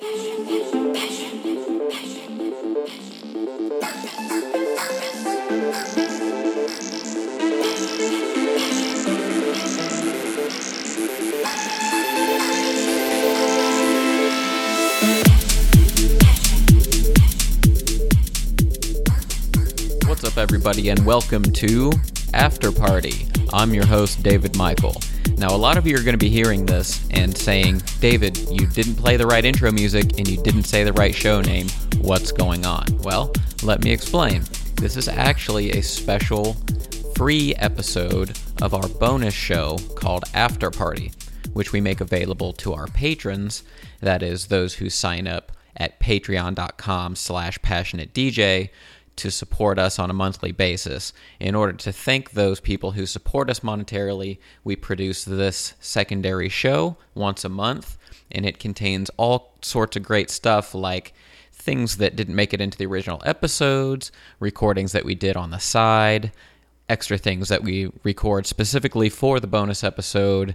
What's up, everybody, and welcome to After Party. I'm your host, David Michael. Now, a lot of you are going to be hearing this and saying, David, you didn't play the right intro music and you didn't say the right show name. What's going on? Well, let me explain. This is actually a special free episode of our bonus show called After Party, which we make available to our patrons, that is, those who sign up at patreon.com slash passionate DJ to support us on a monthly basis. In order to thank those people who support us monetarily, we produce this secondary show once a month, and it contains all sorts of great stuff like things that didn't make it into the original episodes, recordings that we did on the side, extra things that we record specifically for the bonus episode,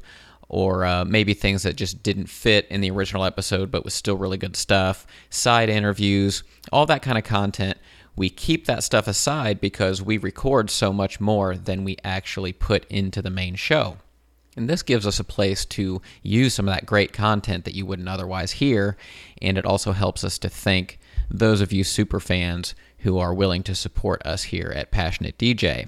or uh, maybe things that just didn't fit in the original episode but was still really good stuff, side interviews, all that kind of content we keep that stuff aside because we record so much more than we actually put into the main show. And this gives us a place to use some of that great content that you wouldn't otherwise hear, and it also helps us to thank those of you super fans who are willing to support us here at Passionate DJ.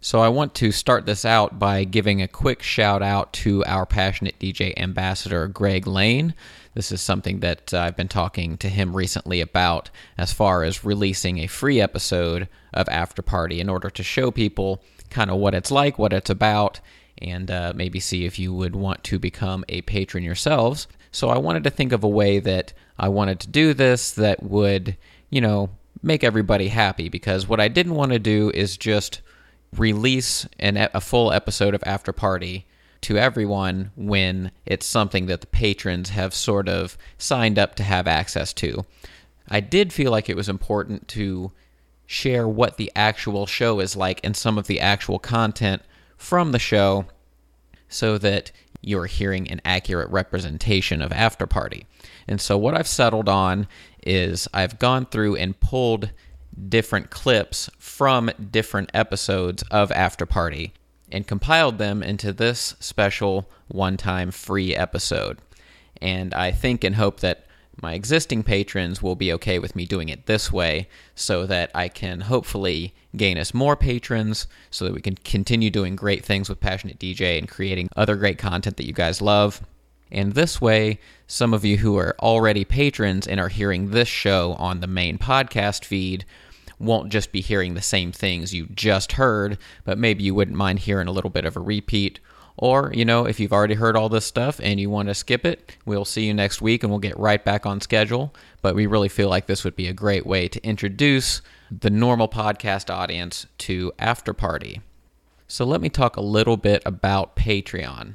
So I want to start this out by giving a quick shout out to our Passionate DJ ambassador, Greg Lane. This is something that uh, I've been talking to him recently about as far as releasing a free episode of After Party in order to show people kind of what it's like, what it's about, and uh, maybe see if you would want to become a patron yourselves. So I wanted to think of a way that I wanted to do this that would, you know, make everybody happy because what I didn't want to do is just release an, a full episode of After Party to everyone when it's something that the patrons have sort of signed up to have access to. I did feel like it was important to share what the actual show is like and some of the actual content from the show so that you're hearing an accurate representation of After Party. And so, what I've settled on is I've gone through and pulled different clips from different episodes of After Party and compiled them into this special one time free episode. And I think and hope that my existing patrons will be okay with me doing it this way so that I can hopefully gain us more patrons so that we can continue doing great things with Passionate DJ and creating other great content that you guys love. And this way, some of you who are already patrons and are hearing this show on the main podcast feed won't just be hearing the same things you just heard, but maybe you wouldn't mind hearing a little bit of a repeat. Or, you know, if you've already heard all this stuff and you want to skip it, we'll see you next week and we'll get right back on schedule. But we really feel like this would be a great way to introduce the normal podcast audience to After Party. So let me talk a little bit about Patreon.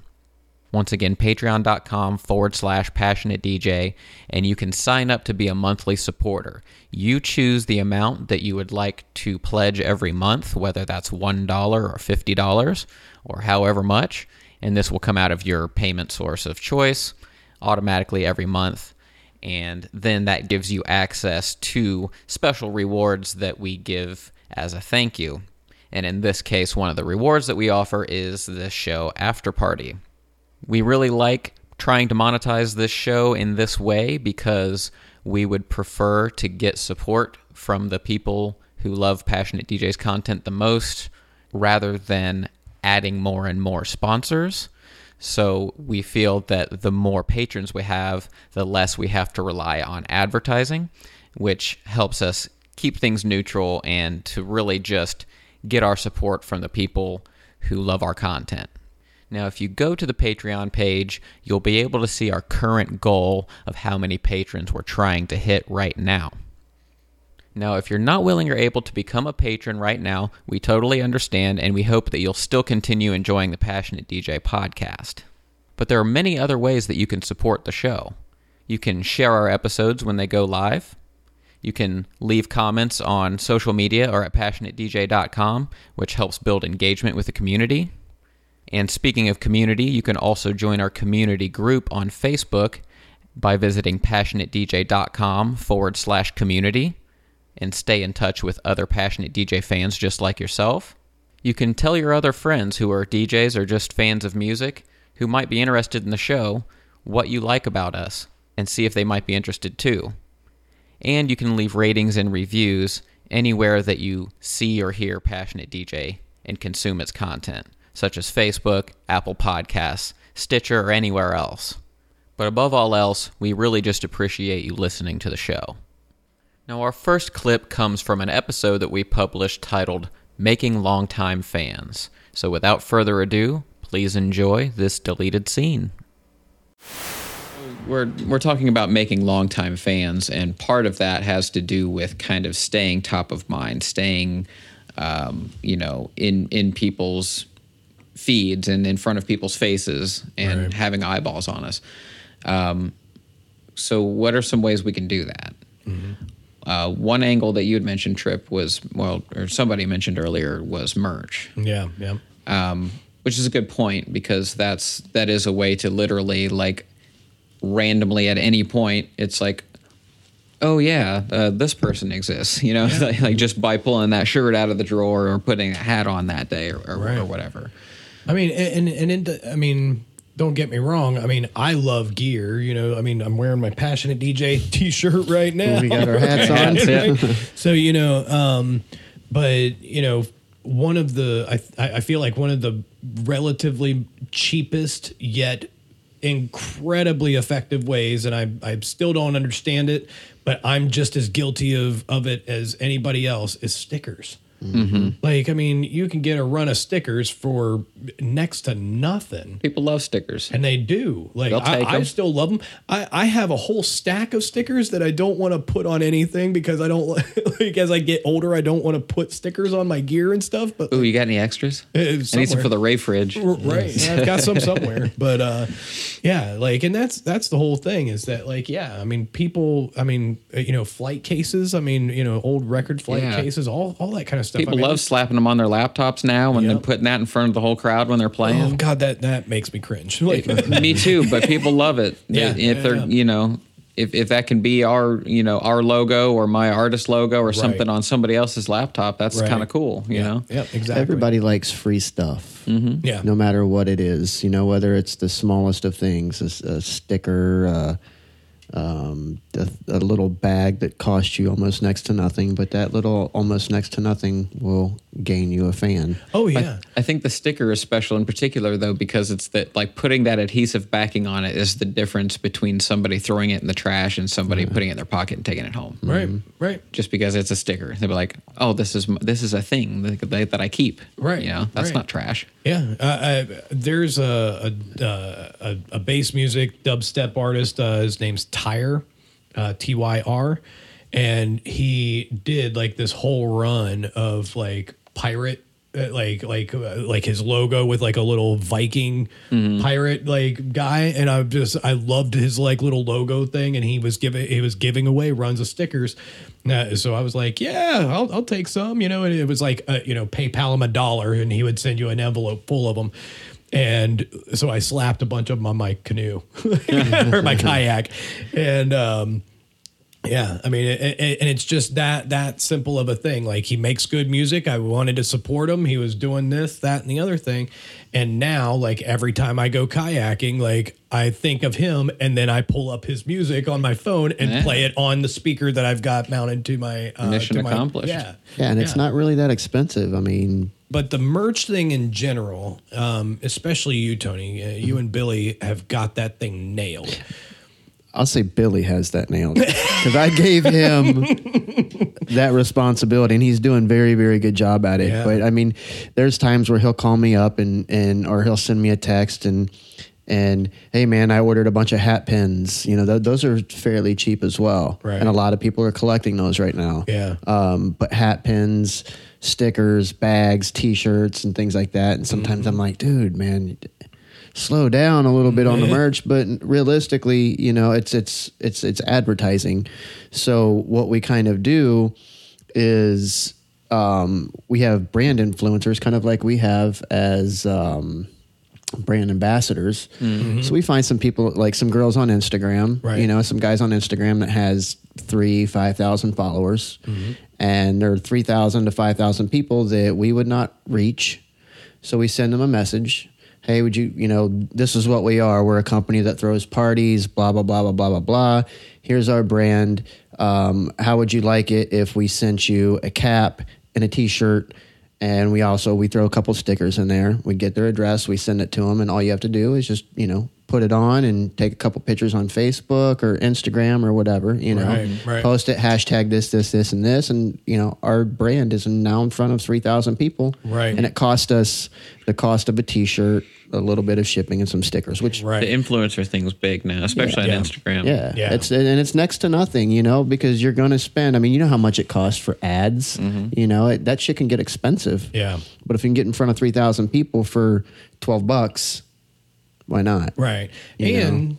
Once again, patreon.com forward slash passionate DJ, and you can sign up to be a monthly supporter. You choose the amount that you would like to pledge every month, whether that's $1 or $50 or however much, and this will come out of your payment source of choice automatically every month. And then that gives you access to special rewards that we give as a thank you. And in this case, one of the rewards that we offer is the show After Party. We really like trying to monetize this show in this way because we would prefer to get support from the people who love Passionate DJ's content the most rather than adding more and more sponsors. So we feel that the more patrons we have, the less we have to rely on advertising, which helps us keep things neutral and to really just get our support from the people who love our content. Now, if you go to the Patreon page, you'll be able to see our current goal of how many patrons we're trying to hit right now. Now, if you're not willing or able to become a patron right now, we totally understand and we hope that you'll still continue enjoying the Passionate DJ podcast. But there are many other ways that you can support the show. You can share our episodes when they go live. You can leave comments on social media or at passionatedj.com, which helps build engagement with the community. And speaking of community, you can also join our community group on Facebook by visiting passionatedj.com forward slash community and stay in touch with other passionate DJ fans just like yourself. You can tell your other friends who are DJs or just fans of music who might be interested in the show what you like about us and see if they might be interested too. And you can leave ratings and reviews anywhere that you see or hear Passionate DJ and consume its content, such as Facebook, Apple Podcasts, Stitcher, or anywhere else. But above all else, we really just appreciate you listening to the show. Now, our first clip comes from an episode that we published titled Making Longtime Fans. So, without further ado, please enjoy this deleted scene. We're, we're talking about making longtime fans, and part of that has to do with kind of staying top of mind, staying, um, you know, in, in people's feeds and in front of people's faces and Right. having eyeballs on us. Um, so, what are some ways we can do that? Uh, one angle that you had mentioned, Trip, was well, or somebody mentioned earlier, was merch, Yeah, yeah. um, which is a good point because that's that is a way to literally like randomly at any point, it's like, oh yeah, uh, this person exists, you know, like just by pulling that shirt out of the drawer or putting a hat on that day or, or, Right. or whatever. I mean, and and in, I mean, don't get me wrong. I mean, I love gear. You know, I mean, I'm wearing my passionate DJ T-shirt right now. We got our hats on. So you know, um, but you know, one of the I I I feel like one of the relatively cheapest yet incredibly effective ways, and I I still don't understand it, but I'm just as guilty of of it as anybody else is stickers. Like, I mean, you can get a run of stickers for next to nothing. People love stickers. And they do. Like I, I still love them. I, I have a whole stack of stickers that I don't want to put on anything because I don't like as I get older I don't want to put stickers on my gear and stuff. But oh, you got any extras? Uh, I need some for the Ray fridge. R- right, yeah, I've got some somewhere. But uh, yeah, like, and that's that's the whole thing is that like, yeah, I mean, people, I mean, uh, you know, flight cases, I mean, you know, old record flight Yeah. cases, all all that kind of stuff. People I mean, love slapping them on their laptops now and then putting that in front of the whole crowd when they're playing. Oh God, that that makes me cringe. Like, Me too, but people love it. Yeah, if yeah, they're, yeah. you know, if, if that can be our, you know, our logo or my artist logo or something on somebody else's laptop, that's Right. kind of cool, you yeah, know. yeah, exactly. Everybody likes free stuff, yeah, no matter what it is. You know, whether it's the smallest of things, a sticker, uh, um, a, a little bag that costs you almost next to nothing, but that little almost next to nothing will gain you a fan. Oh yeah. I, think the sticker is special in particular though because it's that like putting that adhesive backing on it is the difference between somebody throwing it in the trash and somebody putting it in their pocket and taking it home. Right, right. Just because it's a sticker, they'll be like, "Oh, this is this is a thing that, that, that I keep." Right, You know, that's right. not trash. Yeah, uh, I, there's a a, uh, a a bass music dubstep artist. Uh, his name's Tyre, uh, T Y R, and he did like this whole run of like pirate. uh, Like like uh, like his logo with like a little Viking pirate like guy, and I just I loved his like little logo thing, and he was giving he was giving away runs of stickers, uh, so I was like, yeah, I'll, I'll take some, you know. And it was like, uh, you know, PayPal him a dollar, and he would send you an envelope full of them. And so I slapped a bunch of them on my canoe or my kayak, and um, yeah, I mean, it, it, and it's just that that simple of a thing. Like he makes good music. I wanted to support him. He was doing this, that, and the other thing. And now, like every time I go kayaking, like I think of him, and then I pull up his music on my phone and Yeah. play it on the speaker that I've got mounted to my uh, Mission to my- accomplished. yeah, Yeah, and it's not really that expensive. I mean, but the merch thing in general, um, especially you, Tony, uh, you and Billy have got that thing nailed. I'll say Billy has that nailed because I gave him that responsibility, and he's doing very, very good job at it. Yeah. But I mean, there's times where he'll call me up and and or he'll send me a text and and hey, man, I ordered a bunch of hat pins. You know, th- those are fairly cheap as well, Right. and a lot of people are collecting those right now. Yeah. Um, but hat pins, stickers, bags, T-shirts, and things like that. And sometimes Mm-hmm. I'm like, dude, man slow down a little bit on the merch but realistically you know it's it's it's it's advertising so what we kind of do is um we have brand influencers kind of like we have as um brand ambassadors. So we find some people like some girls on Instagram, Right. you know, some guys on Instagram that has three, five thousand followers, and there are three thousand to five thousand people that we would not reach. So we send them a message. Hey, would you, you know, this is what we are. We're a company that throws parties, blah, blah, blah, blah, blah, blah, blah. Here's our brand. Um, how would you like it if we sent you a cap and a t shirt? And we also, we throw a couple stickers in there. We get their address, we send it to them. And all you have to do is just, you know, put it on and take a couple pictures on Facebook or Instagram or whatever, you know, Right, right. post it, hashtag this, this, this, and this. And, you know, our brand is now in front of 3,000 people. Right. And it cost us the cost of a t shirt, a little bit of shipping, and some stickers, which, Right. The influencer thing thing's big now, especially Yeah. on Instagram. yeah, Yeah. it's and it's next to nothing, you know, because you're going to spend. I mean, you know how much it costs for ads. Mm-hmm. You know, it, that shit can get expensive. Yeah. But if you can get in front of 3,000 people for 12 bucks, why not? Right. You and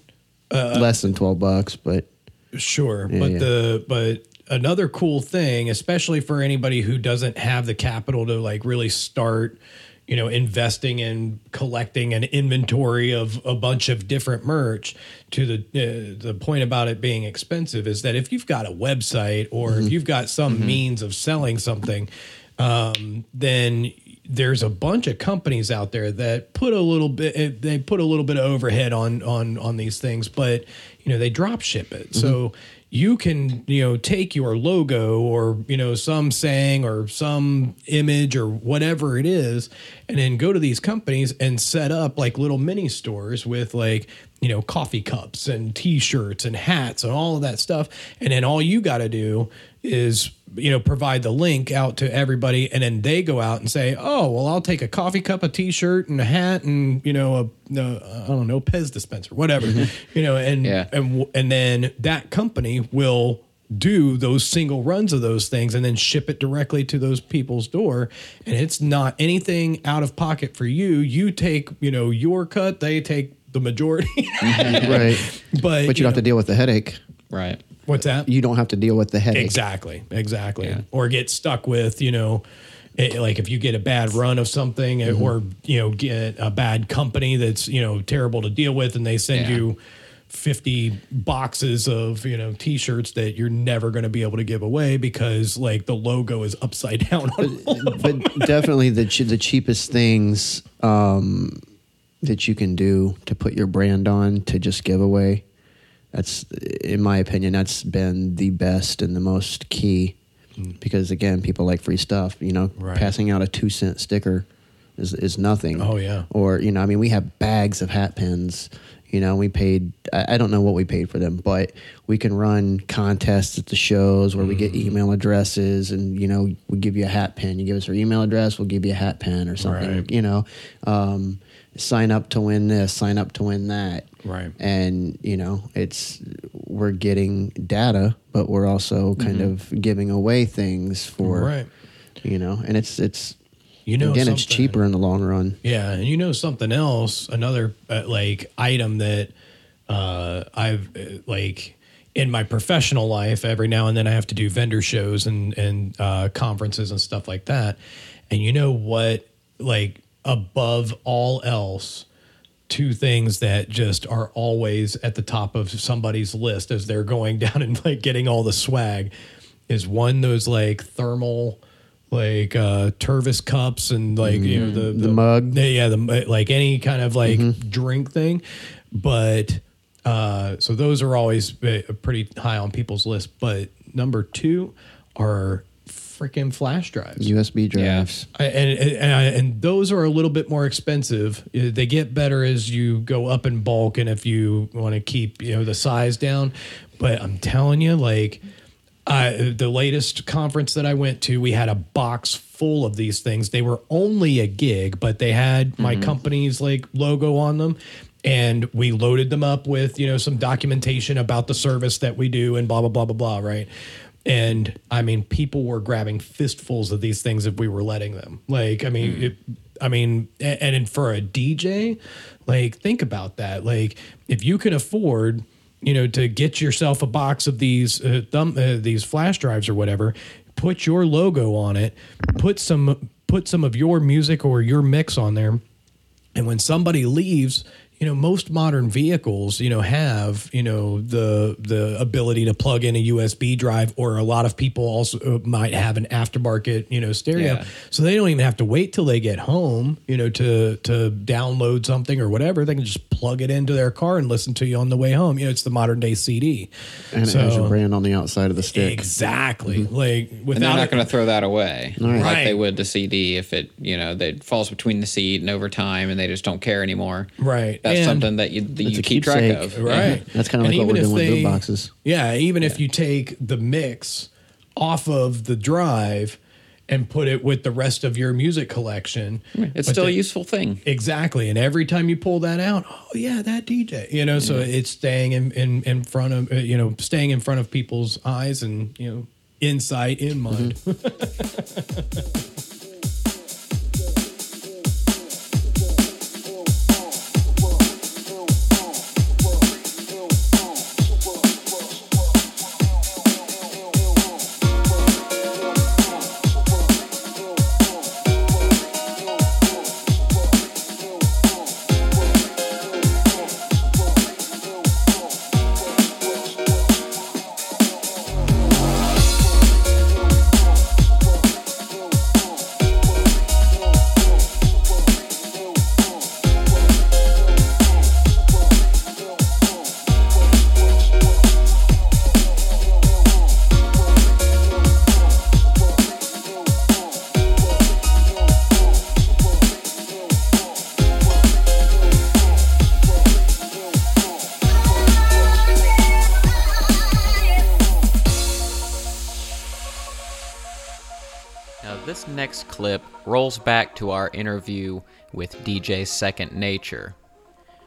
Less than 12 bucks, but Sure, Yeah, but yeah. the but another cool thing, especially for anybody who doesn't have the capital to like really start, you know, investing in collecting an inventory of a bunch of different merch. To the uh, the point about it being expensive is that if you've got a website or Mm-hmm. if you've got some means of selling something, um, then there's a bunch of companies out there that put a little bit eh, they put a little bit of overhead on on on these things but you know they drop ship it. So you can you know take your logo or you know some saying or some image or whatever it is and then go to these companies and set up like little mini stores with like you know coffee cups and t-shirts and hats and all of that stuff. And then all you got to do is you know provide the link out to everybody and then they go out and say oh well i'll take a coffee cup a t-shirt and a hat and you know a, a i don't know pez dispenser whatever mm-hmm. you know and Yeah. and and then that company will do those single runs of those things and then ship it directly to those people's door and it's not anything out of pocket for you you take you know your cut they take the majority mm-hmm. right. but But you you don't have to deal with the headache. Right. What's that You don't have to deal with the headache. Exactly, exactly. Yeah. Or get stuck with, you know, it, like if you get a bad run of something Mm-hmm. or, you know, get a bad company that's, you know, terrible to deal with and they send Yeah. you 50 boxes of, you know, t-shirts that you're never going to be able to give away because like the logo is upside down on but definitely the ch- the cheapest things um, that you can do to put your brand on to just give away. That's, in my opinion, that's been the best and the most key. Because again, people like free stuff. You know. Right. passing out a two cent sticker is is nothing. Oh, yeah. Or you know, I mean, we have bags of hat pins. You know, we paid. I, I don't know what we paid for them, but we can run contests at the shows where we get Mm-hmm. email addresses, and you know, we give you a hat pin. You give us our email address, we'll give you a hat pin or something. Right. You know, um, sign up to win this, sign up to win that. Right. And you know, it's we're getting data, but we're also kind of giving away things for Mm-hmm. Right. you know, and it's it's You know, again, it's cheaper in the long run. Yeah, and you know something else, another uh, like item that uh, I've uh, like in my professional life. Every now and then, I have to do vendor shows and and uh, conferences and stuff like that. And you know what? Like above all else, two things that just are always at the top of somebody's list as they're going down and like getting all the swag is one those like thermal like uh Tervis cups and like you know the the, mug. yeah the like any kind of like drink thing. But uh so those are always uh, pretty high on people's list. But number 2 are freaking flash drives USB drives. I- and and, I- and those are a little bit more expensive. Uh, They get better as you go up in bulk, and if you want to keep you know the size down. But I'm telling you, like I, the latest conference that I went to, we had a box full of these things. They were only a gig, but they had my company's like logo on them. And we loaded them up with, you know, some documentation about the service that we do and blah, blah, blah, blah, blah, right? And I mean, people were grabbing fistfuls of these things if we were letting them. Like, I mean, it, I mean, and, and for a DJ, like, think about that. Like, if you can afford, you know, to get yourself a box of these uh, thumb, uh, these flash drives or whatever, put your logo on it, put some put some of your music or your mix on there, And when somebody leaves, you know, most modern vehicles, you know, have, you know, the the ability to plug in a USB drive or a lot of people also might have an aftermarket, you know, stereo. Yeah. So they don't even have to wait till they get home, you know, to to download something or whatever. They can just plug it into their car and listen to you on the way home. You know, it's the modern day CD. And it has your brand on the outside of the stick. Exactly. Like Mm-hmm. and without they're not going to throw that away Right. like they would the CD if it you know that falls between the seat and over time and they just don't care anymore. Right. That's And- something that you that you keep track keepsake. of. Right. That's kind of like what we're if doing with they- boot boxes. Yeah, even if you take the mix off of the drive and put it with the rest of your music collection, It's still the- a useful thing. Exactly. And every time you pull that out, oh yeah, that DJ. You know, so it's staying in, in in front of uh, you know, staying in front of people's eyes and, you know, insight in mind. Now, rolls back to our interview with DJ Second Nature.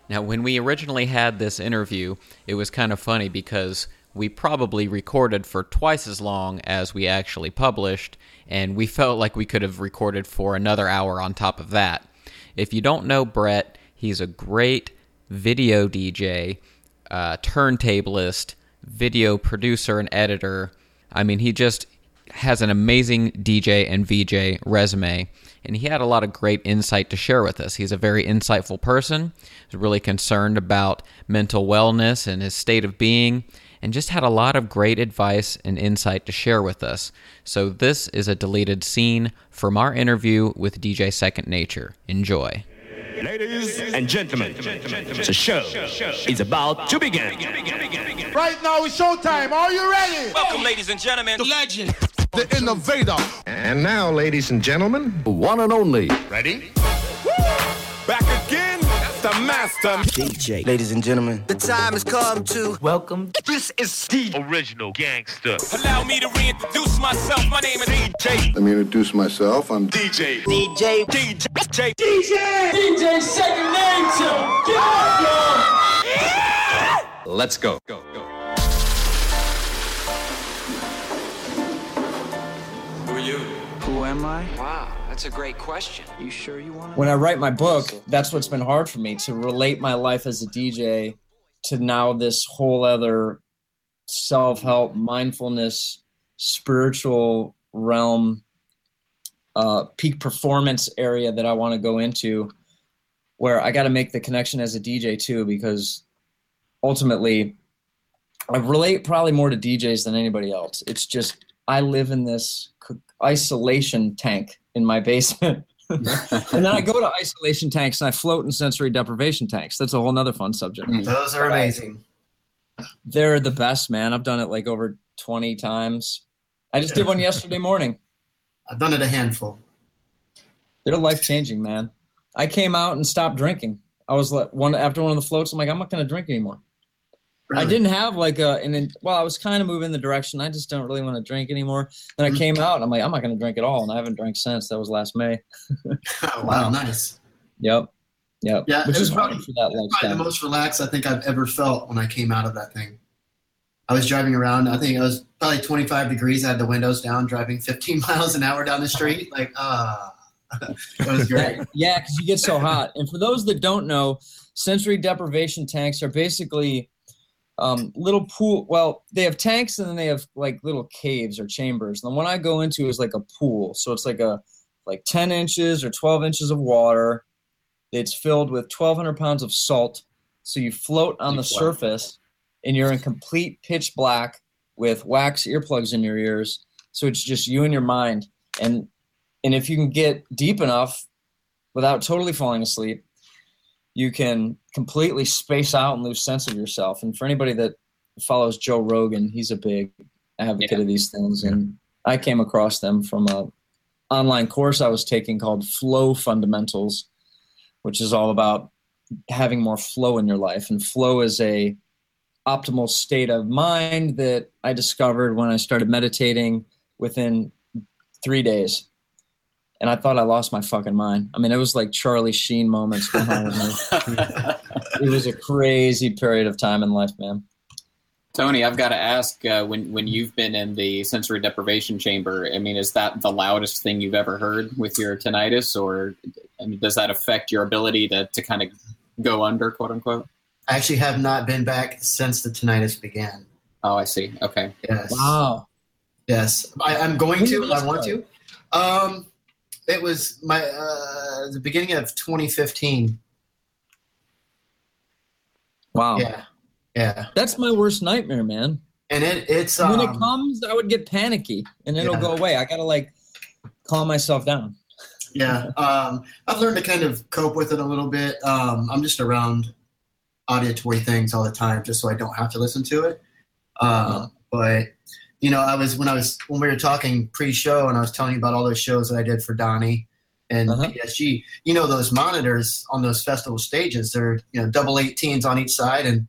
Now, when we originally had this interview, it was kind of funny because we probably recorded for twice as long as we actually published, and we felt like we could have recorded for another hour on top of that. If you don't know Brett, he's a great video DJ, uh, turntablist, video producer, and editor. I mean, he just has an amazing DJ and VJ resume, and he had a lot of great insight to share with us. He's a very insightful person, He's really concerned about mental wellness and his state of being, and just had a lot of great advice and insight to share with us. So, this is a deleted scene from our interview with DJ Second Nature. Enjoy. Ladies and gentlemen, the show is about to begin. Right now it's showtime. Are you ready? Welcome, ladies and gentlemen. The legend. The innovator. And now, ladies and gentlemen, One and only. Ready? Back again, the master. DJ. Ladies and gentlemen, the time has come to welcome. This is the original gangster. Allow me to reintroduce myself. My name is DJ, Let me introduce myself. I'm DJ, DJ. DJ, DJ Second Nature. Get up, y'all. Let's go. Go, go. Am I? Wow, that's a great question. You sure you want to? when I write my book, that's what's been hard for me to relate my life as a DJ to now this whole other self help, mindfulness, spiritual realm, uh, peak performance area that I want to go into, where I got to make the connection as a DJ too, because ultimately, I relate probably more to DJs than anybody else. It's just I live in this isolation tank in my basement. and then I go to isolation tanks and I float in sensory deprivation tanks. That's a whole nother fun subject. Mm. Those are amazing. They're the best, man. I've done it like over 20 times. I just did one yesterday morning. I've done it a handful. They're life changing, man. I came out and stopped drinking. I was like one after one of the floats. I'm like, I'm not going to drink anymore. I didn't have like a, and then, well, I was kind of moving in the direction. I just don't really want to drink anymore. Then I came out and I'm like, I'm not going to drink at all. And I haven't drank since. That was last May. Oh, wow, nice. Yep. Yep. Yeah, Which it is probably- for that Probably the most relaxed I think I've ever felt when I came out of that thing. I was driving around. I think it was probably 25 degrees. I had the windows down, driving 15 miles an hour down the street. Like, ah, it was great. yeah, because you get so hot. And for those that don't know, sensory deprivation tanks are basically um, little pool. Well, they have tanks and then they have like little caves or chambers. And the one I go into is like a pool. So it's like a like 10 inches or 12 inches of water. It's filled with 1,200 pounds of salt. So you float on the surface, and you're in complete pitch black with wax earplugs in your ears. So it's just you and your mind. And and if you can get deep enough without totally falling asleep, you can completely space out and lose sense of yourself. And for anybody that follows Joe Rogan, he's a big advocate Yeah. of these things. And I came across them from a online course I was taking called Flow Fundamentals, which is all about having more flow in your life. And flow is a optimal state of mind that I discovered when I started meditating within three days. And I thought I lost my fucking mind. I mean, it was like Charlie Sheen moments going on with me. it was a crazy period of time in life, man. Tony, I've got to ask uh, when when you've been in the sensory deprivation chamber. I mean, is that the loudest thing you've ever heard with your tinnitus, or I mean, does that affect your ability to to kind of go under, quote unquote? I actually have not been back since the tinnitus began. Oh, I see. Okay. Yes. Wow. Yes, I, I'm going to. I want to. Um, it was my uh, the beginning of 2015. Wow. Yeah, yeah, That's my worst nightmare, man. and it it's when um, it comes, I would get panicky and it'll Yeah. go away. I gotta like calm myself down. yeah. Um, I've learned to kind of cope with it a little bit. Um, I'm just around auditory things all the time, just so I don't have to listen to it. Um, but you know, I was when I was when we were talking pre-show, and I was telling you about all those shows that I did for Donnie and Uh-huh. PSG. You know, those monitors on those festival stages, they're you know double 18s on each side and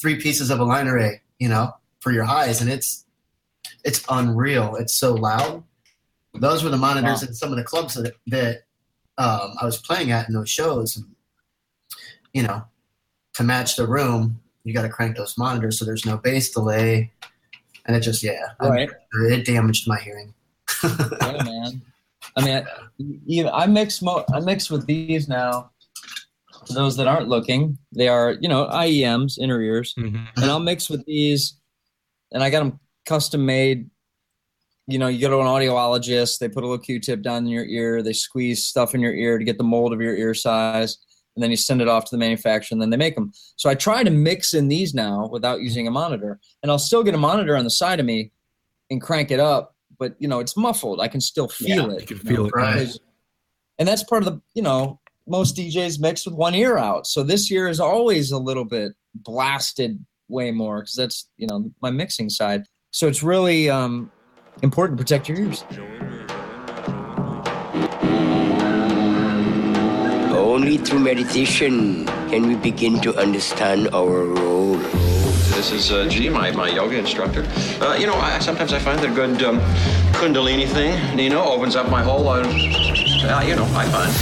three pieces of a line array. You know, for your highs, and it's it's unreal. It's so loud. Those were the monitors Wow. in some of the clubs that that um, I was playing at in those shows. And, you know, to match the room, you got to crank those monitors so there's no bass delay, and it just yeah, I- Right. it damaged my hearing. yeah, man. I mean, I, even, I mix mo- I mix with these now. For those that aren't looking, they are you know IEMs inner ears, mm-hmm. and I'll mix with these, and I got them custom made. You know, you go to an audiologist, they put a little Q-tip down in your ear, they squeeze stuff in your ear to get the mold of your ear size, and then you send it off to the manufacturer, and then they make them. So I try to mix in these now without using a monitor, and I'll still get a monitor on the side of me and crank it up, but you know it's muffled. I can still feel Yeah, it. you can you feel know, it, right. And that's part of the you know most DJs mix with one ear out. So this ear is always a little bit blasted way more because that's you know my mixing side. So it's really um, important to protect your ears. Only through meditation can we begin to understand our role. This is uh, G, my, my yoga instructor. Uh, you know, I, sometimes I find that a good um, Kundalini thing, you know, opens up my whole, uh, uh, you know, I find.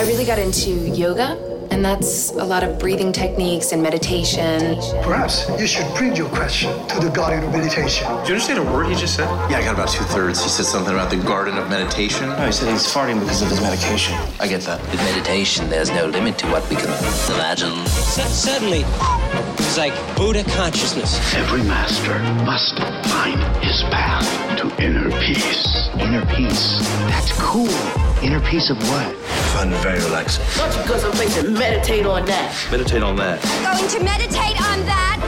I really got into yoga, and that's a lot of breathing techniques and meditation. Perhaps you should bring your question to the Garden of Meditation. Do you understand a word he just said? Yeah, I got about two thirds. He said something about the garden of meditation. No, he said he's farting because of his medication. I get that. With meditation, there's no limit to what we can imagine. suddenly, it's like Buddha consciousness. Every master must find his path to inner peace. Inner peace. That's cool. Inner peace of what? Fun, very relaxing. Not you go someplace and meditate on that. Meditate on that. I'm Going to meditate on that.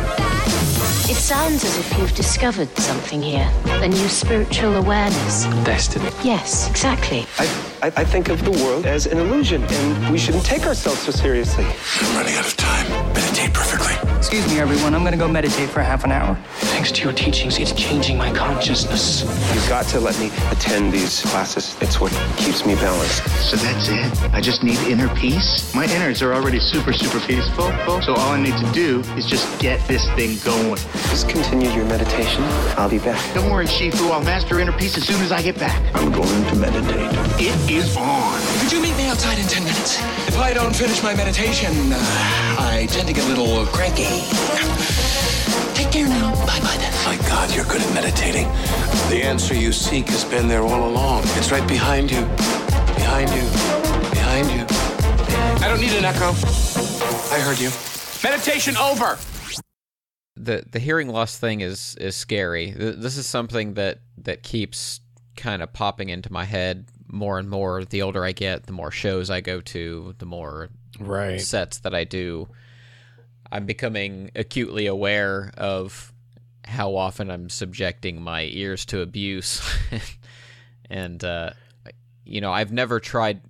It sounds as if you've discovered something here. A new spiritual awareness. Destiny. Yes, exactly. I, I, I think of the world as an illusion, and we shouldn't take ourselves so seriously. I'm running out of time. Meditate perfectly. Excuse me, everyone. I'm going to go meditate for half an hour. Thanks to your teachings, it's changing my consciousness. You've got to let me attend these classes. It's what keeps me balanced. So that's it? I just need inner peace? My innards are already super, super peaceful. So all I need to do is just get this thing going. Just continue your meditation. I'll be back. Don't worry, Shifu. I'll master inner peace as soon as I get back. I'm going to meditate. It is on. Could you meet me outside in 10 minutes? If I don't finish my meditation, uh, I tend to get a little cranky. Take care now. Bye bye then. My God, you're good at meditating. The answer you seek has been there all along. It's right behind you. Behind you. Behind you. I don't need an echo. I heard you. Meditation over. the the hearing loss thing is is scary. This is something that that keeps kind of popping into my head more and more. The older I get, the more shows I go to, the more right sets that I do, I'm becoming acutely aware of how often I'm subjecting my ears to abuse, and uh, you know I've never tried.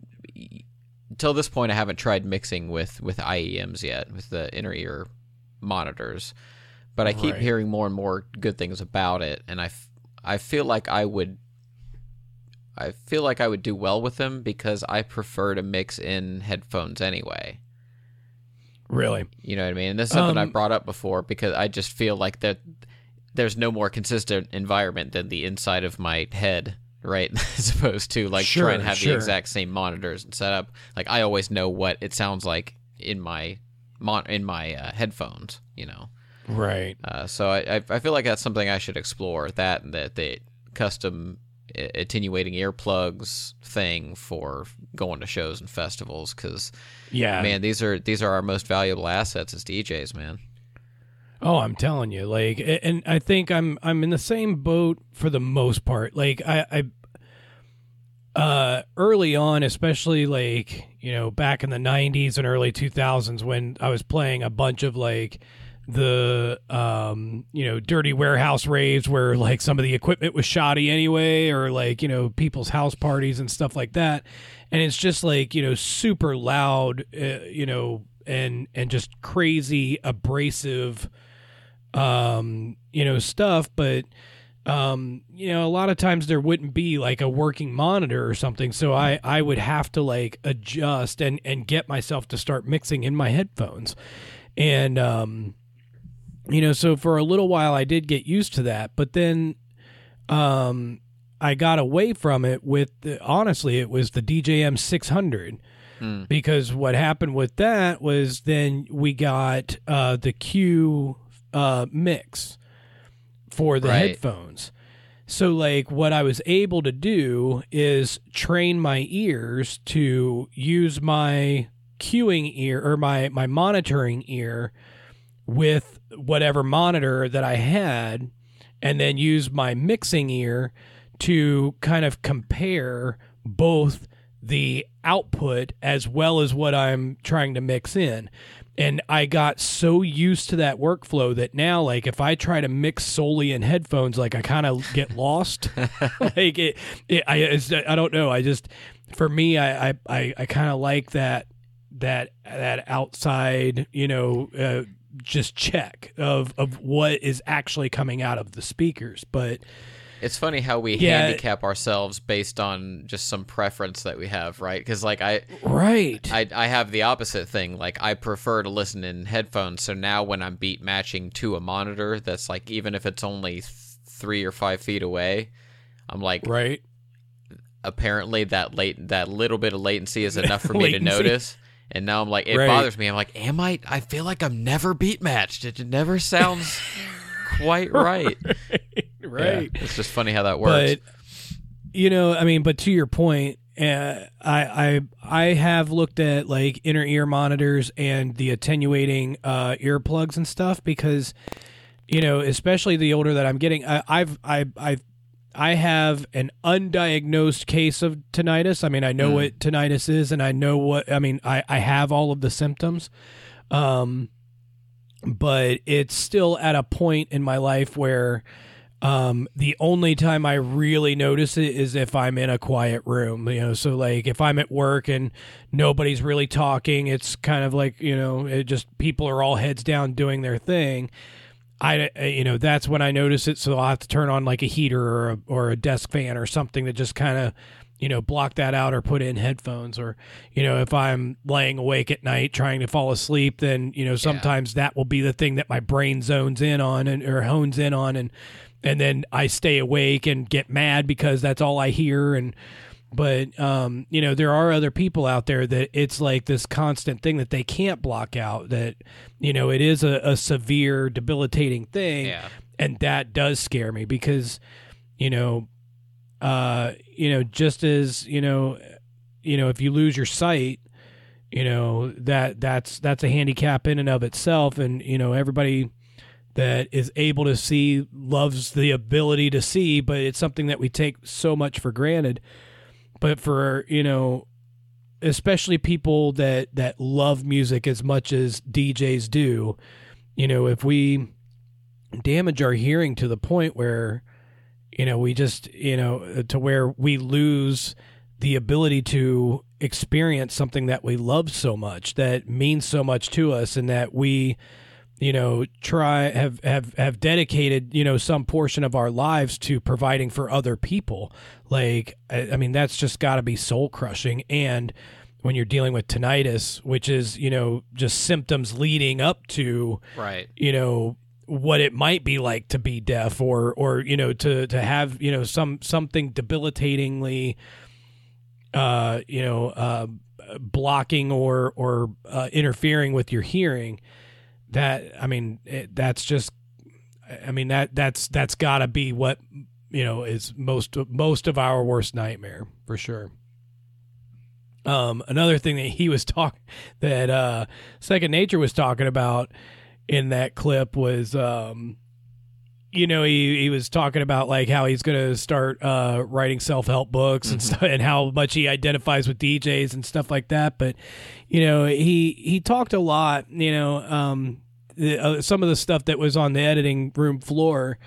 Until this point, I haven't tried mixing with with IEMs yet, with the inner ear monitors, but I keep Right. hearing more and more good things about it, and I, f- I feel like I would I feel like I would do well with them because I prefer to mix in headphones anyway. Really? You know what I mean? And this is something Um, I've brought up before because I just feel like that there's no more consistent environment than the inside of my head, right? As opposed to like Sure, try and have sure. the exact same monitors and setup. Like I always know what it sounds like in my mon- in my uh, headphones, you know. Right. Uh, so I, I I feel like that's something I should explore. That and the the custom attenuating earplugs thing for going to shows and festivals because Yeah. man these are these are our most valuable assets as DJs man. Oh, I'm telling you, like, and I think I'm I'm in the same boat for the most part. Like, I, I uh, early on, especially like you know back in the '90s and early 2000s, when I was playing a bunch of like the um you know dirty warehouse raves where like some of the equipment was shoddy anyway or like you know people's house parties and stuff like that. And it's just like you know super loud uh, you know and and just crazy abrasive um you know stuff. But um you know a lot of times there wouldn't be like a working monitor or something. So i i would have to like adjust and and get myself to start mixing in my headphones. And um you know so for a little while i did get used to that but then um i got away from it with the, honestly it was the djm 600 Hmm. because what happened with that was then we got uh the q uh mix for the Right. headphones so like what i was able to do is train my ears to use my cueing ear or my my monitoring ear with whatever monitor that I had and then use my mixing ear to kind of compare both the output as well as what I'm trying to mix in. And I got so used to that workflow that now, like, if I try to mix solely in headphones, like, I kind of get lost. like, it, it I, I don't know. I just, for me, I, I, I, kind of like that, that, that outside, you know, uh, just check of of what is actually coming out of the speakers but It's funny how we Yeah. handicap ourselves based on just some preference that we have, right? Because like I, right, I I have the opposite thing. Like I prefer to listen in headphones. So now when I'm beat matching to a monitor, that's like even if it's only th- three or five feet away, I'm like right. Apparently that late that little bit of latency is enough for me to notice. And now I'm like, it Right. bothers me. I'm like, am I? I feel like I'm never beat matched. It never sounds quite right. right. Yeah, it's just funny how that works. But you know, I mean, but to your point, uh, I I I have looked at like inner ear monitors and the attenuating uh, earplugs and stuff because you know, especially the older that I'm getting, I, I've I I I have an undiagnosed case of tinnitus. I mean, I know Mm. what tinnitus is, and I know what I mean. I I have all of the symptoms. Um, but it's still at a point in my life where um the only time I really notice it is if I'm in a quiet room, you know. So like if I'm at work and nobody's really talking, it's kind of like, you know, it just people are all heads down doing their thing. I you know, that's when I notice it, so I'll have to turn on like a heater or a, or a desk fan or something that just kind of you know, block that out or put in headphones or, you know, if I'm laying awake at night trying to fall asleep, then, you know, sometimes that will be the thing that my brain zones in on and or hones in on and and then I stay awake and get mad because that's all I hear and but um, you know, there are other people out there that it's like this constant thing that they can't block out that, you know, it is a, a severe debilitating thing. Yeah. And that does scare me because, you know, uh, you know, just as you know, you know, if you lose your sight, you know that that's that's a handicap in and of itself, and you know everybody that is able to see loves the ability to see, but it's something that we take so much for granted. But for you know, especially people that that love music as much as DJs do, you know, if we damage our hearing to the point where you know we just you know to where we lose the ability to experience something that we love so much that means so much to us and that we you know try have have have dedicated you know some portion of our lives to providing for other people like i, I mean that's just got to be soul crushing and when you're dealing with tinnitus which is you know just symptoms leading up to Right. you know what it might be like to be deaf or or you know to to have you know some something debilitatingly uh you know uh blocking or or uh, interfering with your hearing that i mean it, that's just i mean that that's that's got to be what you know is most most of our worst nightmare for sure. Um another thing that he was talking that uh second nature was talking about in that clip was um you know he, he was talking about like how he's going to start uh writing self-help books and stuff and how much he identifies with DJs and stuff like that but you know he he talked a lot you know um the, uh, some of the stuff that was on the editing room floor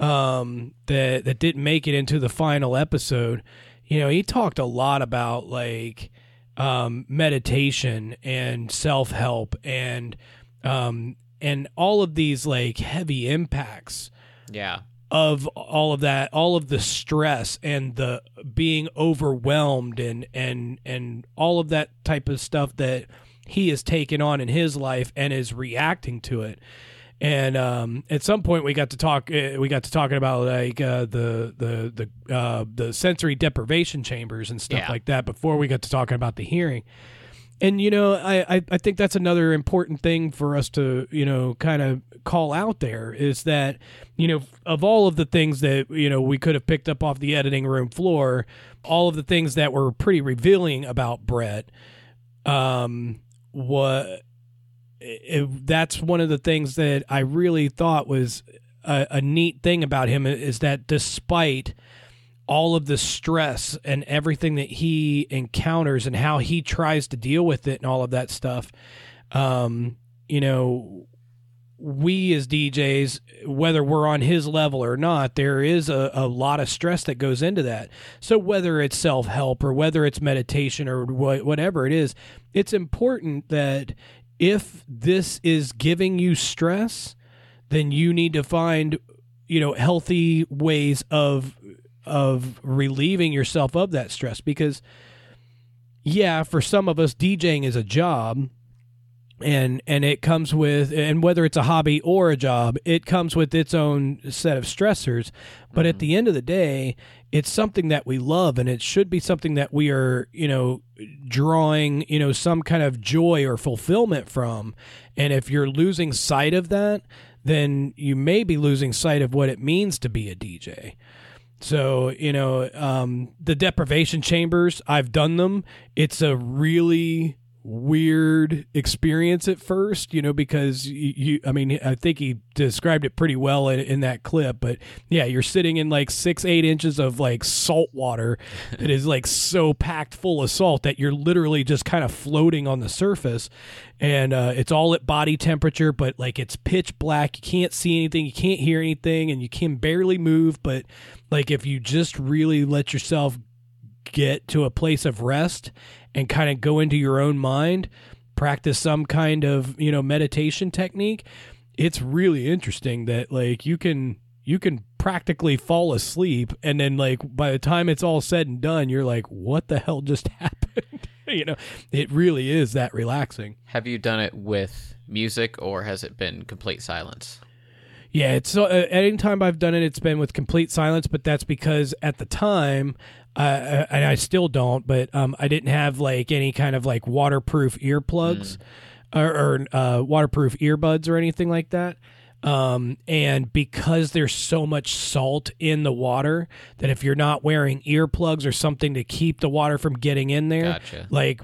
um that that didn't make it into the final episode you know he talked a lot about like um meditation and self-help and um and all of these like heavy impacts Yeah. of all of that all of the stress and the being overwhelmed and and and all of that type of stuff that he has taken on in his life and is reacting to it and um, at some point we got to talk uh, we got to talking about like uh, the the the uh, the sensory deprivation chambers and stuff Yeah. like that before we got to talking about the hearing and you know I, I i think that's another important thing for us to you know kind of call out there is that you know of all of the things that you know we could have picked up off the editing room floor all of the things that were pretty revealing about brett um what it, that's one of the things that i really thought was a, a neat thing about him is that despite all of the stress and everything that he encounters and how he tries to deal with it and all of that stuff um you know we as DJs whether we're on his level or not there is a, a lot of stress that goes into that. So whether it's self-help or whether it's meditation or wha- whatever it is it's important that if this is giving you stress then you need to find you know healthy ways of of relieving yourself of that stress because yeah for some of us DJing is a job and and it comes with and whether it's a hobby or a job it comes with its own set of stressors. But at the end of the day it's something that we love and it should be something that we are you know drawing you know some kind of joy or fulfillment from. And if you're losing sight of that then you may be losing sight of what it means to be a DJ so, you know, um, the deprivation chambers, I've done them. It's a really weird experience at first, you know, because you, you I mean, I think he described it pretty well in, in that clip, but yeah, you're sitting in like six, eight inches of like salt water that is like so packed full of salt that you're literally just kind of floating on the surface. And uh, it's all at body temperature, but like it's pitch black. You can't see anything, you can't hear anything, and you can barely move. But like if you just really let yourself get to a place of rest and kind of go into your own mind, practice some kind of, you know, meditation technique, it's really interesting that like you can you can practically fall asleep and then like by the time it's all said and done, you're like, what the hell just happened? you know, it really is that relaxing. Have you done it with music or has it been complete silence? Yeah, it's uh, anytime I've done it, it's been with complete silence. But that's because at the time, uh, and I still don't, but um, I didn't have like any kind of like waterproof earplugs or, or uh, waterproof earbuds or anything like that. Um, and because there's so much salt in the water that if you're not wearing earplugs or something to keep the water from getting in there, Gotcha. like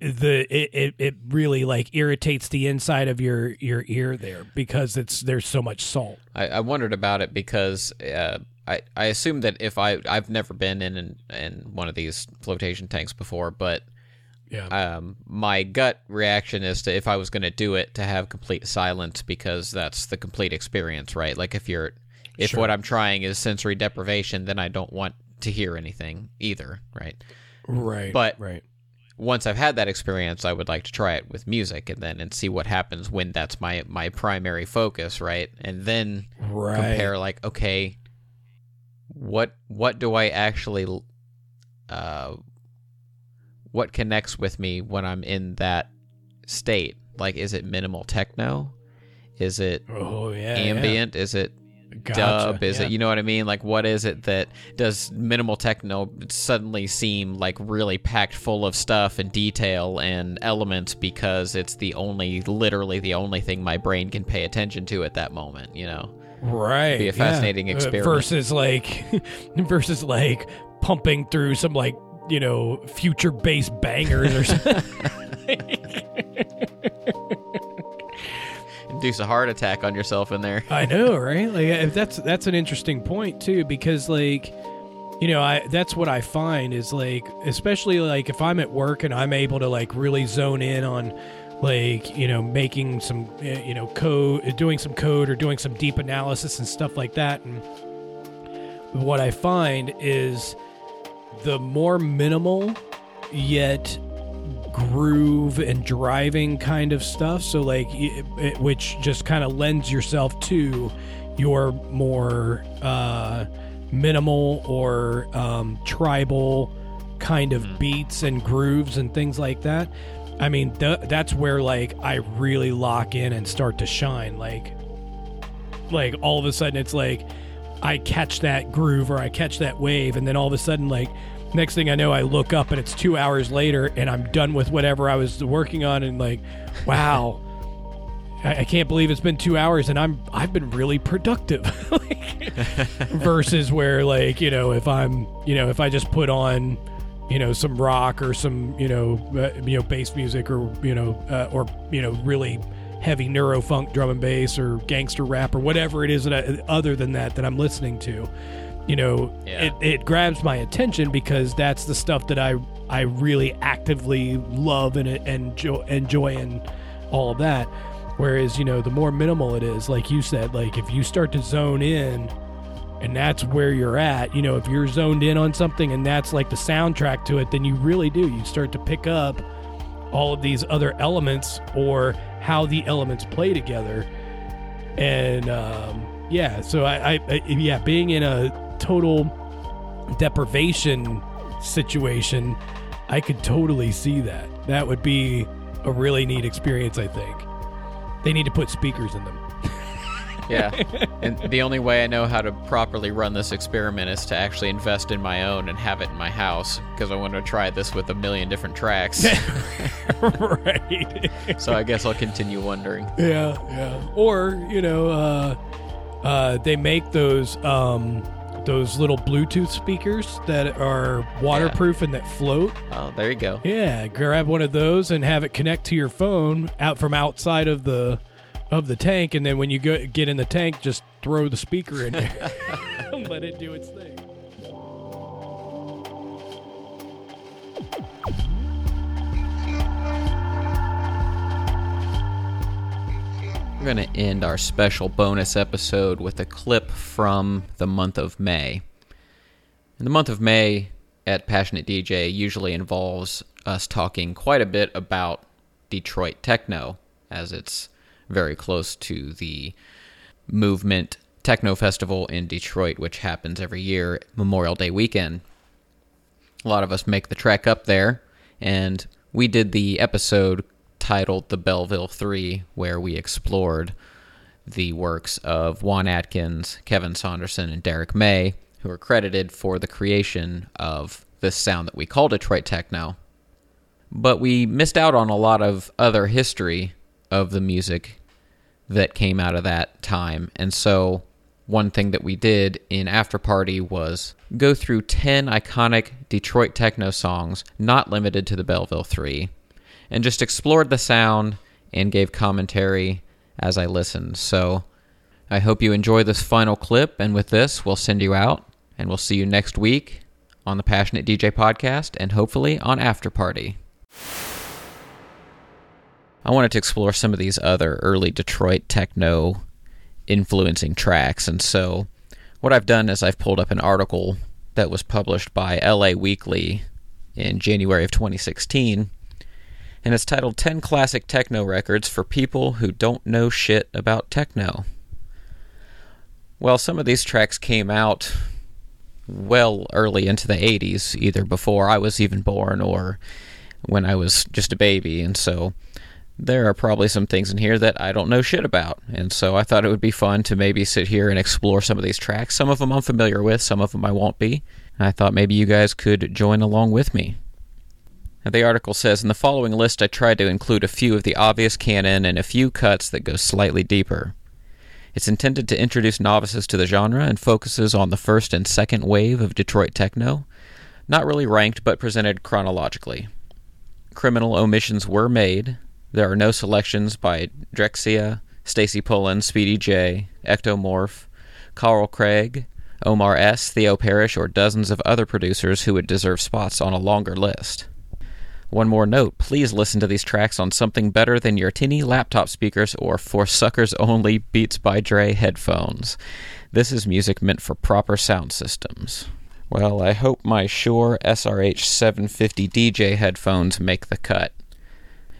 the it, it, it really like irritates the inside of your your ear there because it's there's so much salt. I, I wondered about it because uh, I I assume that if I I've never been in in, in one of these flotation tanks before, but Yeah. Um, my gut reaction is to if I was going to do it to have complete silence because that's the complete experience, right? Like if you're if Sure. what I'm trying is sensory deprivation, then I don't want to hear anything either, right? Right. But right. once I've had that experience, I would like to try it with music and then and see what happens when that's my my primary focus, right? And then Right. compare like, okay, what what do I actually uh what connects with me when I'm in that state? Like is it minimal techno? Is it Oh yeah. ambient? Is it Gotcha, dub? Is yeah. it you know what I mean? Like what is it that does minimal techno suddenly seem like really packed full of stuff and detail and elements because it's the only literally the only thing my brain can pay attention to at that moment, you know? Right. Be a yeah. fascinating Uh, experiment. versus like versus like pumping through some like, you know, future bass bangers or something. Induce a heart attack on yourself in there. I know, right? Like if that's that's an interesting point too, because like, you know, I that's what I find is like, especially like if I'm at work and I'm able to like really zone in on, like you know, making some uh, you know code, doing some code or doing some deep analysis and stuff like that, and what I find is the more minimal yet groove and driving kind of stuff. So like it, it- which just kind of lends yourself to your more uh minimal or um tribal kind of beats and grooves and things like that i mean th- that's where like i really lock in and start to shine like like all of a sudden it's like I catch that groove or I catch that wave, and then all of a sudden, like next thing I know, I look up and it's two hours later, and I'm done with whatever I was working on, and like, wow, I, I can't believe it's been two hours, and I'm I've been really productive. Like, versus where like you know if I'm you know if I just put on you know some rock or some you know uh, you know bass music or you know uh, or you know really heavy neurofunk drum and bass or gangster rap or whatever it is that I, other than that that I'm listening to you know Yeah. it, it grabs my attention because that's the stuff that I I really actively love and and enjoy, enjoy and all of that whereas you know the more minimal it is like you said like if you start to zone in and that's where you're at. You know if you're zoned in on something and that's like the soundtrack to it then you really do. You start to pick up all of these other elements or how the elements play together. And um, yeah so I, I, I yeah being in a total deprivation situation i could totally see that. That would be a really neat experience i think. They need to put speakers in them Yeah. and the only way I know how to properly run this experiment is to actually invest in my own and have it in my house because I want to try this with a million different tracks. right. so I guess I'll continue wondering. Yeah, yeah. Or you know, uh, uh, they make those um, those little Bluetooth speakers that are waterproof and that float. Oh, there you go. Yeah, grab one of those and have it connect to your phone out from outside of the of the tank, and then when you go get in the tank, just throw the speaker in there, let it do its thing. We're going to end our special bonus episode with a clip from the month of May. And the month of May at Passionate DJ usually involves us talking quite a bit about Detroit techno, as it's very close to the movement techno festival in Detroit, which happens every year Memorial Day weekend. A lot of us make the trek up there, and we did the episode titled The Belleville Three, where we explored the works of Juan Atkins, Kevin Saunderson, and Derrick May, who are credited for the creation of this sound that we call Detroit techno. But we missed out on a lot of other history of the music that came out of that time. And so, one thing that we did in After Party was go through 10 iconic Detroit techno songs, not limited to the Belleville 3, and just explored the sound and gave commentary as I listened. So, I hope you enjoy this final clip. And with this, we'll send you out, and we'll see you next week on the Passionate DJ podcast and hopefully on After Party. I wanted to explore some of these other early Detroit techno influencing tracks, and so what I've done is I've pulled up an article that was published by LA Weekly in January of 2016, and it's titled 10 Classic Techno Records for People Who Don't Know Shit About Techno. Well, some of these tracks came out well early into the 80s, either before I was even born or when I was just a baby, and so there are probably some things in here that I don't know shit about. And so I thought it would be fun to maybe sit here and explore some of these tracks. Some of them I'm familiar with, some of them I won't be. I thought maybe you guys could join along with me. Now, the article says In the following list, I tried to include a few of the obvious canon and a few cuts that go slightly deeper. It's intended to introduce novices to the genre and focuses on the first and second wave of Detroit techno, not really ranked but presented chronologically. Criminal omissions were made, there are no selections by Drexciya, Stacey Pullen, Speedy J, Ectomorph, Carl Craig, Omar S., Theo Parrish, or dozens of other producers who would deserve spots on a longer list. One more note please listen to these tracks on something better than your tinny laptop speakers or for suckers only Beats by Dre headphones. This is music meant for proper sound systems. Well, I hope my Shure SRH 750 DJ headphones make the cut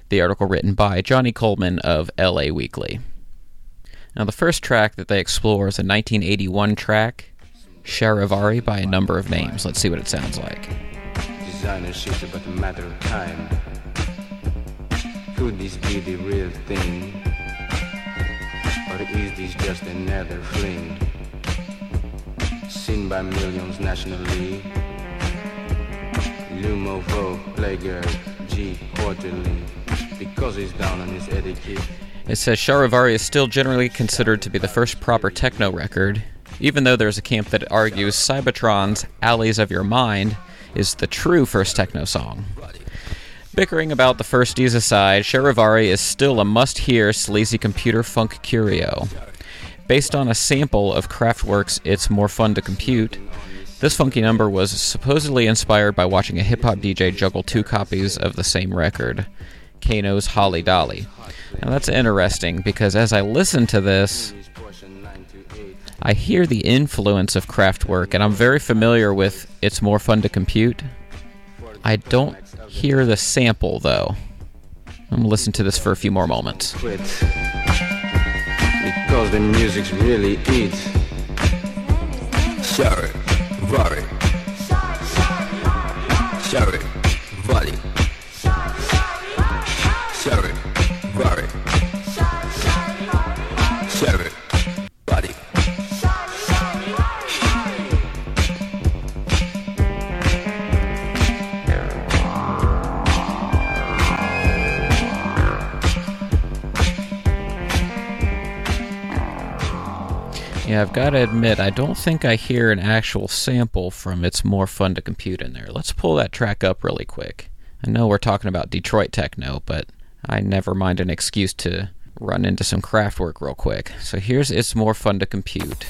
the article written by Johnny Coleman of LA Weekly. Now, the first track that they explore is a 1981 track, Sharevari by a number of names. Let's see what it sounds like. Designer shit but a matter of time. Could this be the real thing? Or is this just another fling? Seen by millions nationally. Lumovo, Playgirl, G, quarterly because he's down on his. It says Sharevari is still generally considered to be the first proper techno record, even though there's a camp that argues Cybotron's Alleys of Your Mind is the true first techno song. Bickering about the firsties aside, Sharevari is still a must hear sleazy computer funk curio. Based on a sample of Kraftwerk's It's More Fun to Compute, this funky number was supposedly inspired by watching a hip hop DJ juggle two copies of the same record. Kano's Holly Dolly. Now that's interesting because as I listen to this, I hear the influence of Kraftwerk, and I'm very familiar with It's More Fun to Compute. I don't hear the sample though. I'm gonna listen to this for a few more moments. Because the music's really it. Share it, Vari. Yeah, I've got to admit, I don't think I hear an actual sample from It's More Fun to Compute in there. Let's pull that track up really quick. I know we're talking about Detroit techno, but I never mind an excuse to run into some Kraftwerk real quick. So here's It's More Fun to Compute.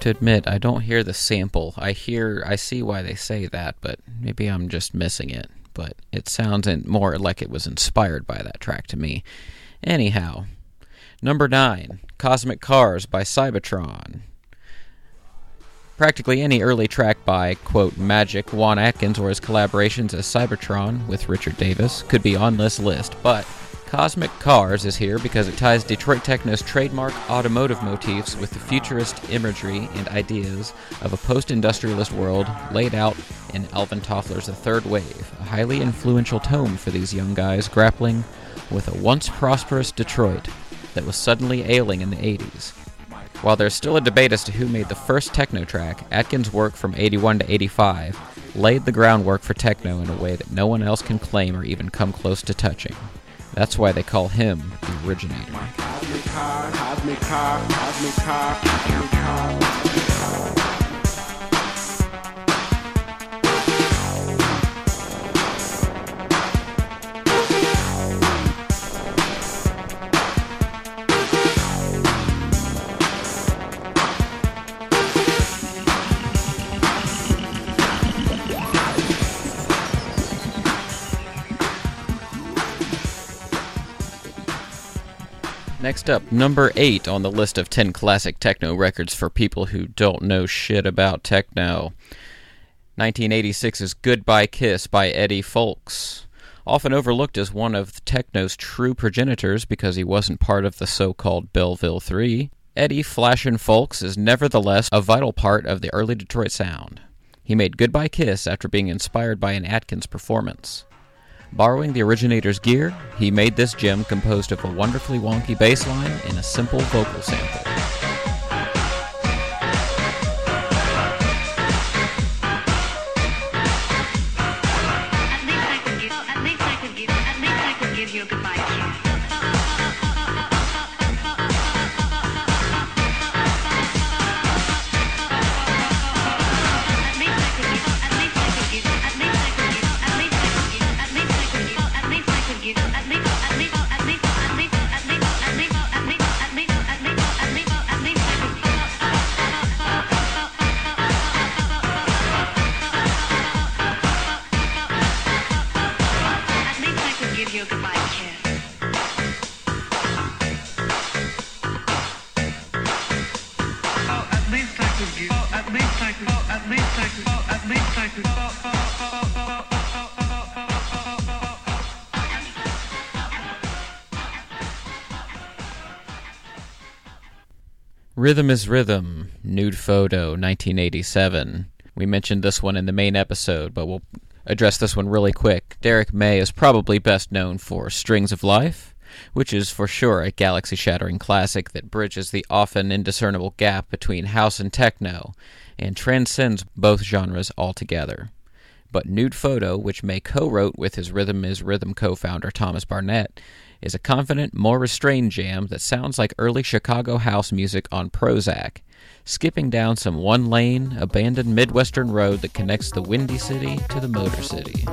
To admit, I don't hear the sample. I hear, I see why they say that, but maybe I'm just missing it. But it sounds more like it was inspired by that track to me. Anyhow, number nine, Cosmic Cars by Cybotron. Practically any early track by, quote, Magic, Juan Atkins, or his collaborations as Cybotron with Richard Davis could be on this list, but Cosmic Cars is here because it ties Detroit Techno's trademark automotive motifs with the futurist imagery and ideas of a post industrialist world laid out in Alvin Toffler's The Third Wave, a highly influential tome for these young guys grappling with a once prosperous Detroit that was suddenly ailing in the 80s. While there's still a debate as to who made the first techno track, Atkins' work from 81 to 85 laid the groundwork for techno in a way that no one else can claim or even come close to touching. That's why they call him the originator. Next up, number 8 on the list of 10 classic techno records for people who don't know shit about techno. 1986's Goodbye Kiss by Eddie Fowlkes. Often overlooked as one of techno's true progenitors because he wasn't part of the so called Belleville Three, Eddie Flashin' Fowlkes is nevertheless a vital part of the early Detroit sound. He made Goodbye Kiss after being inspired by an Atkins performance. Borrowing the originator's gear, he made this gem composed of a wonderfully wonky bass line and a simple vocal sample. Rhythm is Rhythm, Nude Photo, 1987. We mentioned this one in the main episode, but we'll address this one really quick. Derrick May is probably best known for Strings of Life, which is for sure a galaxy shattering classic that bridges the often indiscernible gap between house and techno and transcends both genres altogether. But Nude Photo, which May co wrote with his Rhythm is Rhythm co founder Thomas Barnett, is a confident, more restrained jam that sounds like early Chicago house music on Prozac, skipping down some one lane, abandoned Midwestern road that connects the Windy City to the Motor City.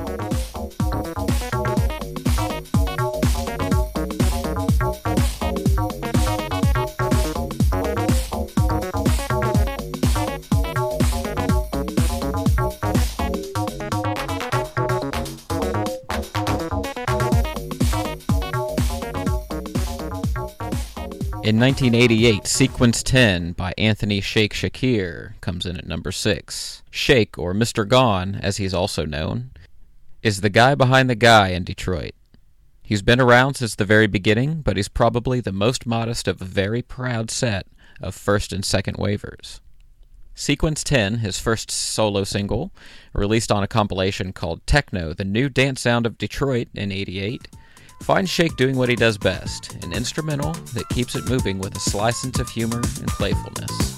In 1988, Sequence 10 by Anthony Shake Shakir comes in at number 6. Shake, or Mr. Gone, as he's also known, is the guy behind the guy in Detroit. He's been around since the very beginning, but he's probably the most modest of a very proud set of first and second wavers. Sequence 10, his first solo single, released on a compilation called Techno, the New Dance Sound of Detroit in 88, Find Shake doing what he does best an instrumental that keeps it moving with a sense of humor and playfulness.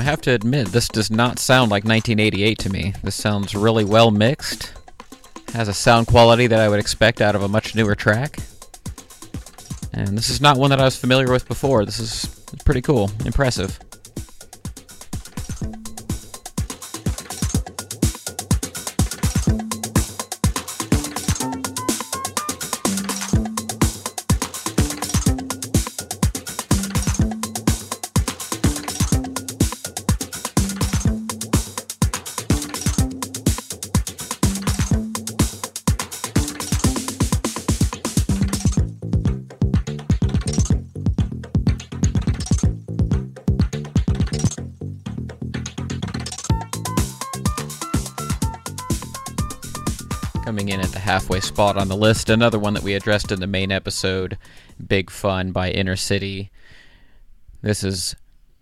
I have to admit, this does not sound like 1988 to me. This sounds really well mixed, has a sound quality that I would expect out of a much newer track. And this is not one that I was familiar with before. This is pretty cool, impressive. Spot on the list, another one that we addressed in the main episode Big Fun by Inner City. This is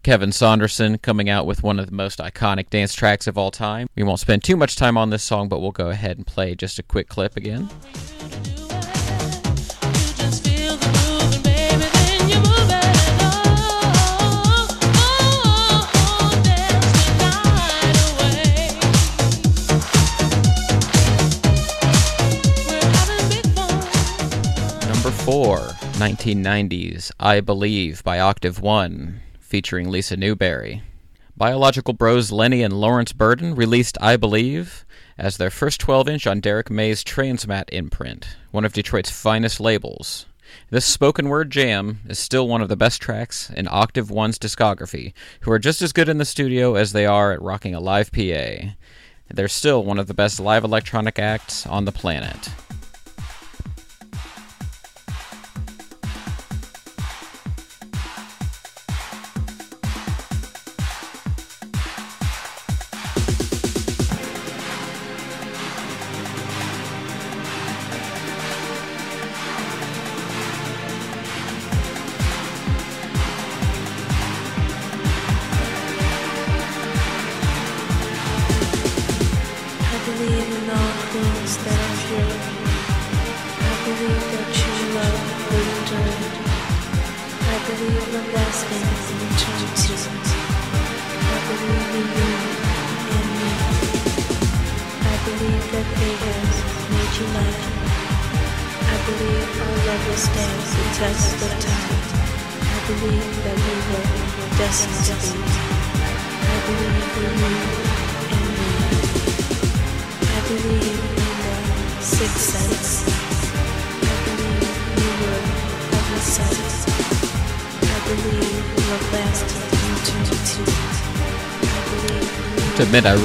Kevin Saunderson coming out with one of the most iconic dance tracks of all time. We won't spend too much time on this song, but we'll go ahead and play just a quick clip again. Number four, 1990s I Believe by Octave One, featuring Lisa Newberry. Biological bros Lenny and Lawrence Burden released I Believe as their first 12 inch on Derrick May's Transmat imprint, one of Detroit's finest labels. This spoken word jam is still one of the best tracks in Octave One's discography, who are just as good in the studio as they are at rocking a live PA. They're still one of the best live electronic acts on the planet.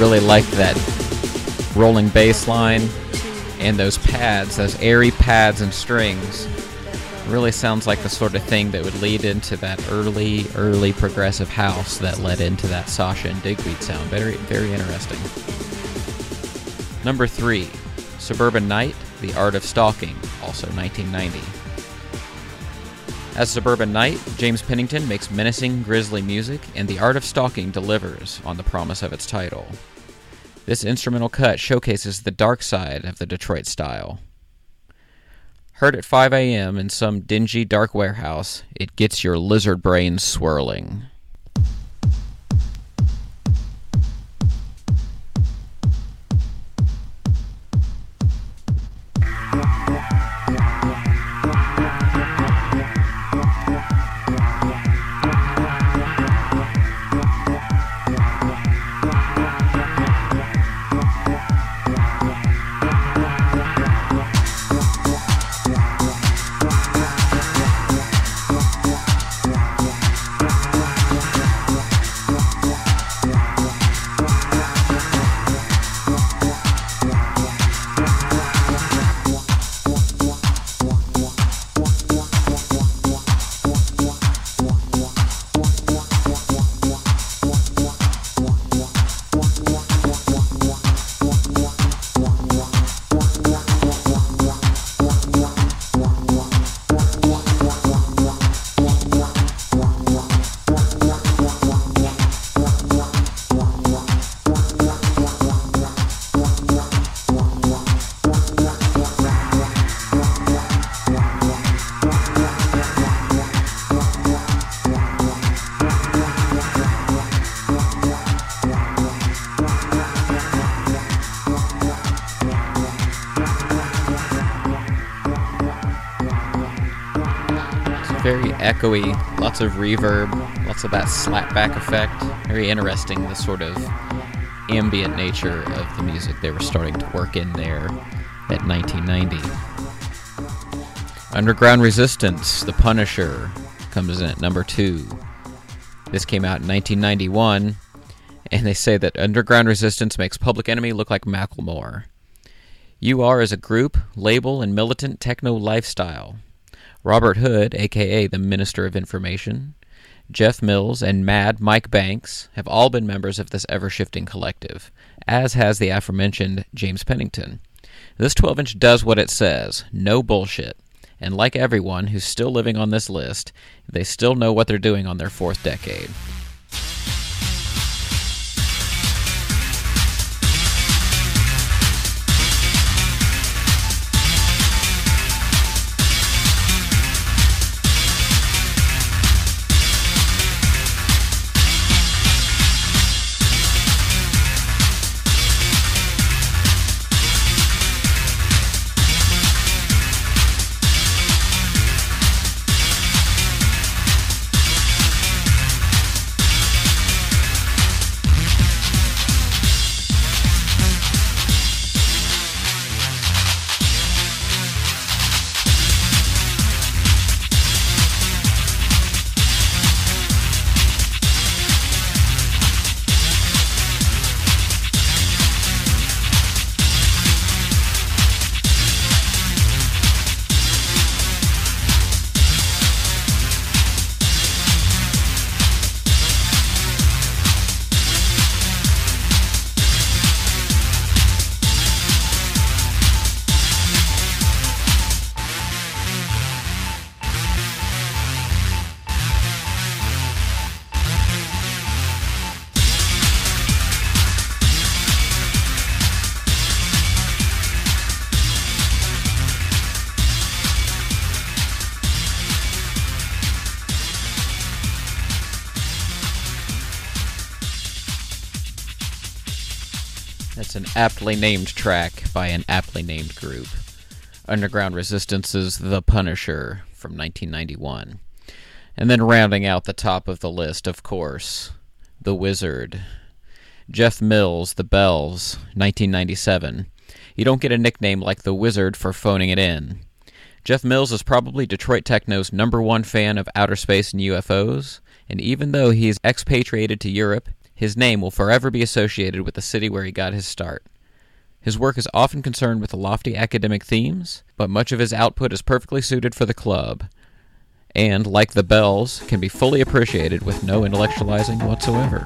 Really like that rolling bass line and those pads, those airy pads and strings. Really sounds like the sort of thing that would lead into that early, early progressive house that led into that Sasha and Digweed sound. Very, very interesting. Number three, Suburban Knight, The Art of Stalking, also 1990. As Suburban Knight, James Pennington makes menacing, grisly music, and The Art of Stalking delivers on the promise of its title. This instrumental cut showcases the dark side of the Detroit style. Heard at 5 a.m. in some dingy, dark warehouse, it gets your lizard brain swirling. Lots of reverb, lots of that slapback effect. Very interesting, the sort of ambient nature of the music they were starting to work in there at 1990. Underground Resistance, The Punisher, comes in at number two. This came out in 1991, and they say that Underground Resistance makes Public Enemy look like Macklemore. You are as a group, label, and militant techno lifestyle. Robert Hood, aka the Minister of Information, Jeff Mills, and Mad Mike Banks have all been members of this ever shifting collective, as has the aforementioned James Pennington. This 12 inch does what it says no bullshit. And like everyone who's still living on this list, they still know what they're doing on their fourth decade. Aptly named track by an aptly named group. Underground Resistance's The Punisher from 1991. And then rounding out the top of the list, of course, The Wizard. Jeff Mills, The Bells, 1997. You don't get a nickname like The Wizard for phoning it in. Jeff Mills is probably Detroit Techno's number one fan of outer space and UFOs, and even though he's expatriated to Europe, his name will forever be associated with the city where he got his start. His work is often concerned with lofty academic themes, but much of his output is perfectly suited for the club, and, like the bells, can be fully appreciated with no intellectualizing whatsoever.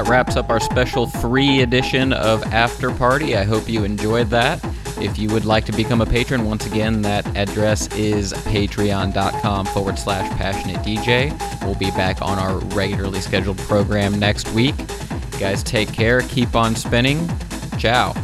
That wraps up our special free edition of After Party. I hope you enjoyed that. If you would like to become a patron, once again, that address is patreon.com forward slash passionate DJ. We'll be back on our regularly scheduled program next week. Guys, take care. Keep on spinning. Ciao.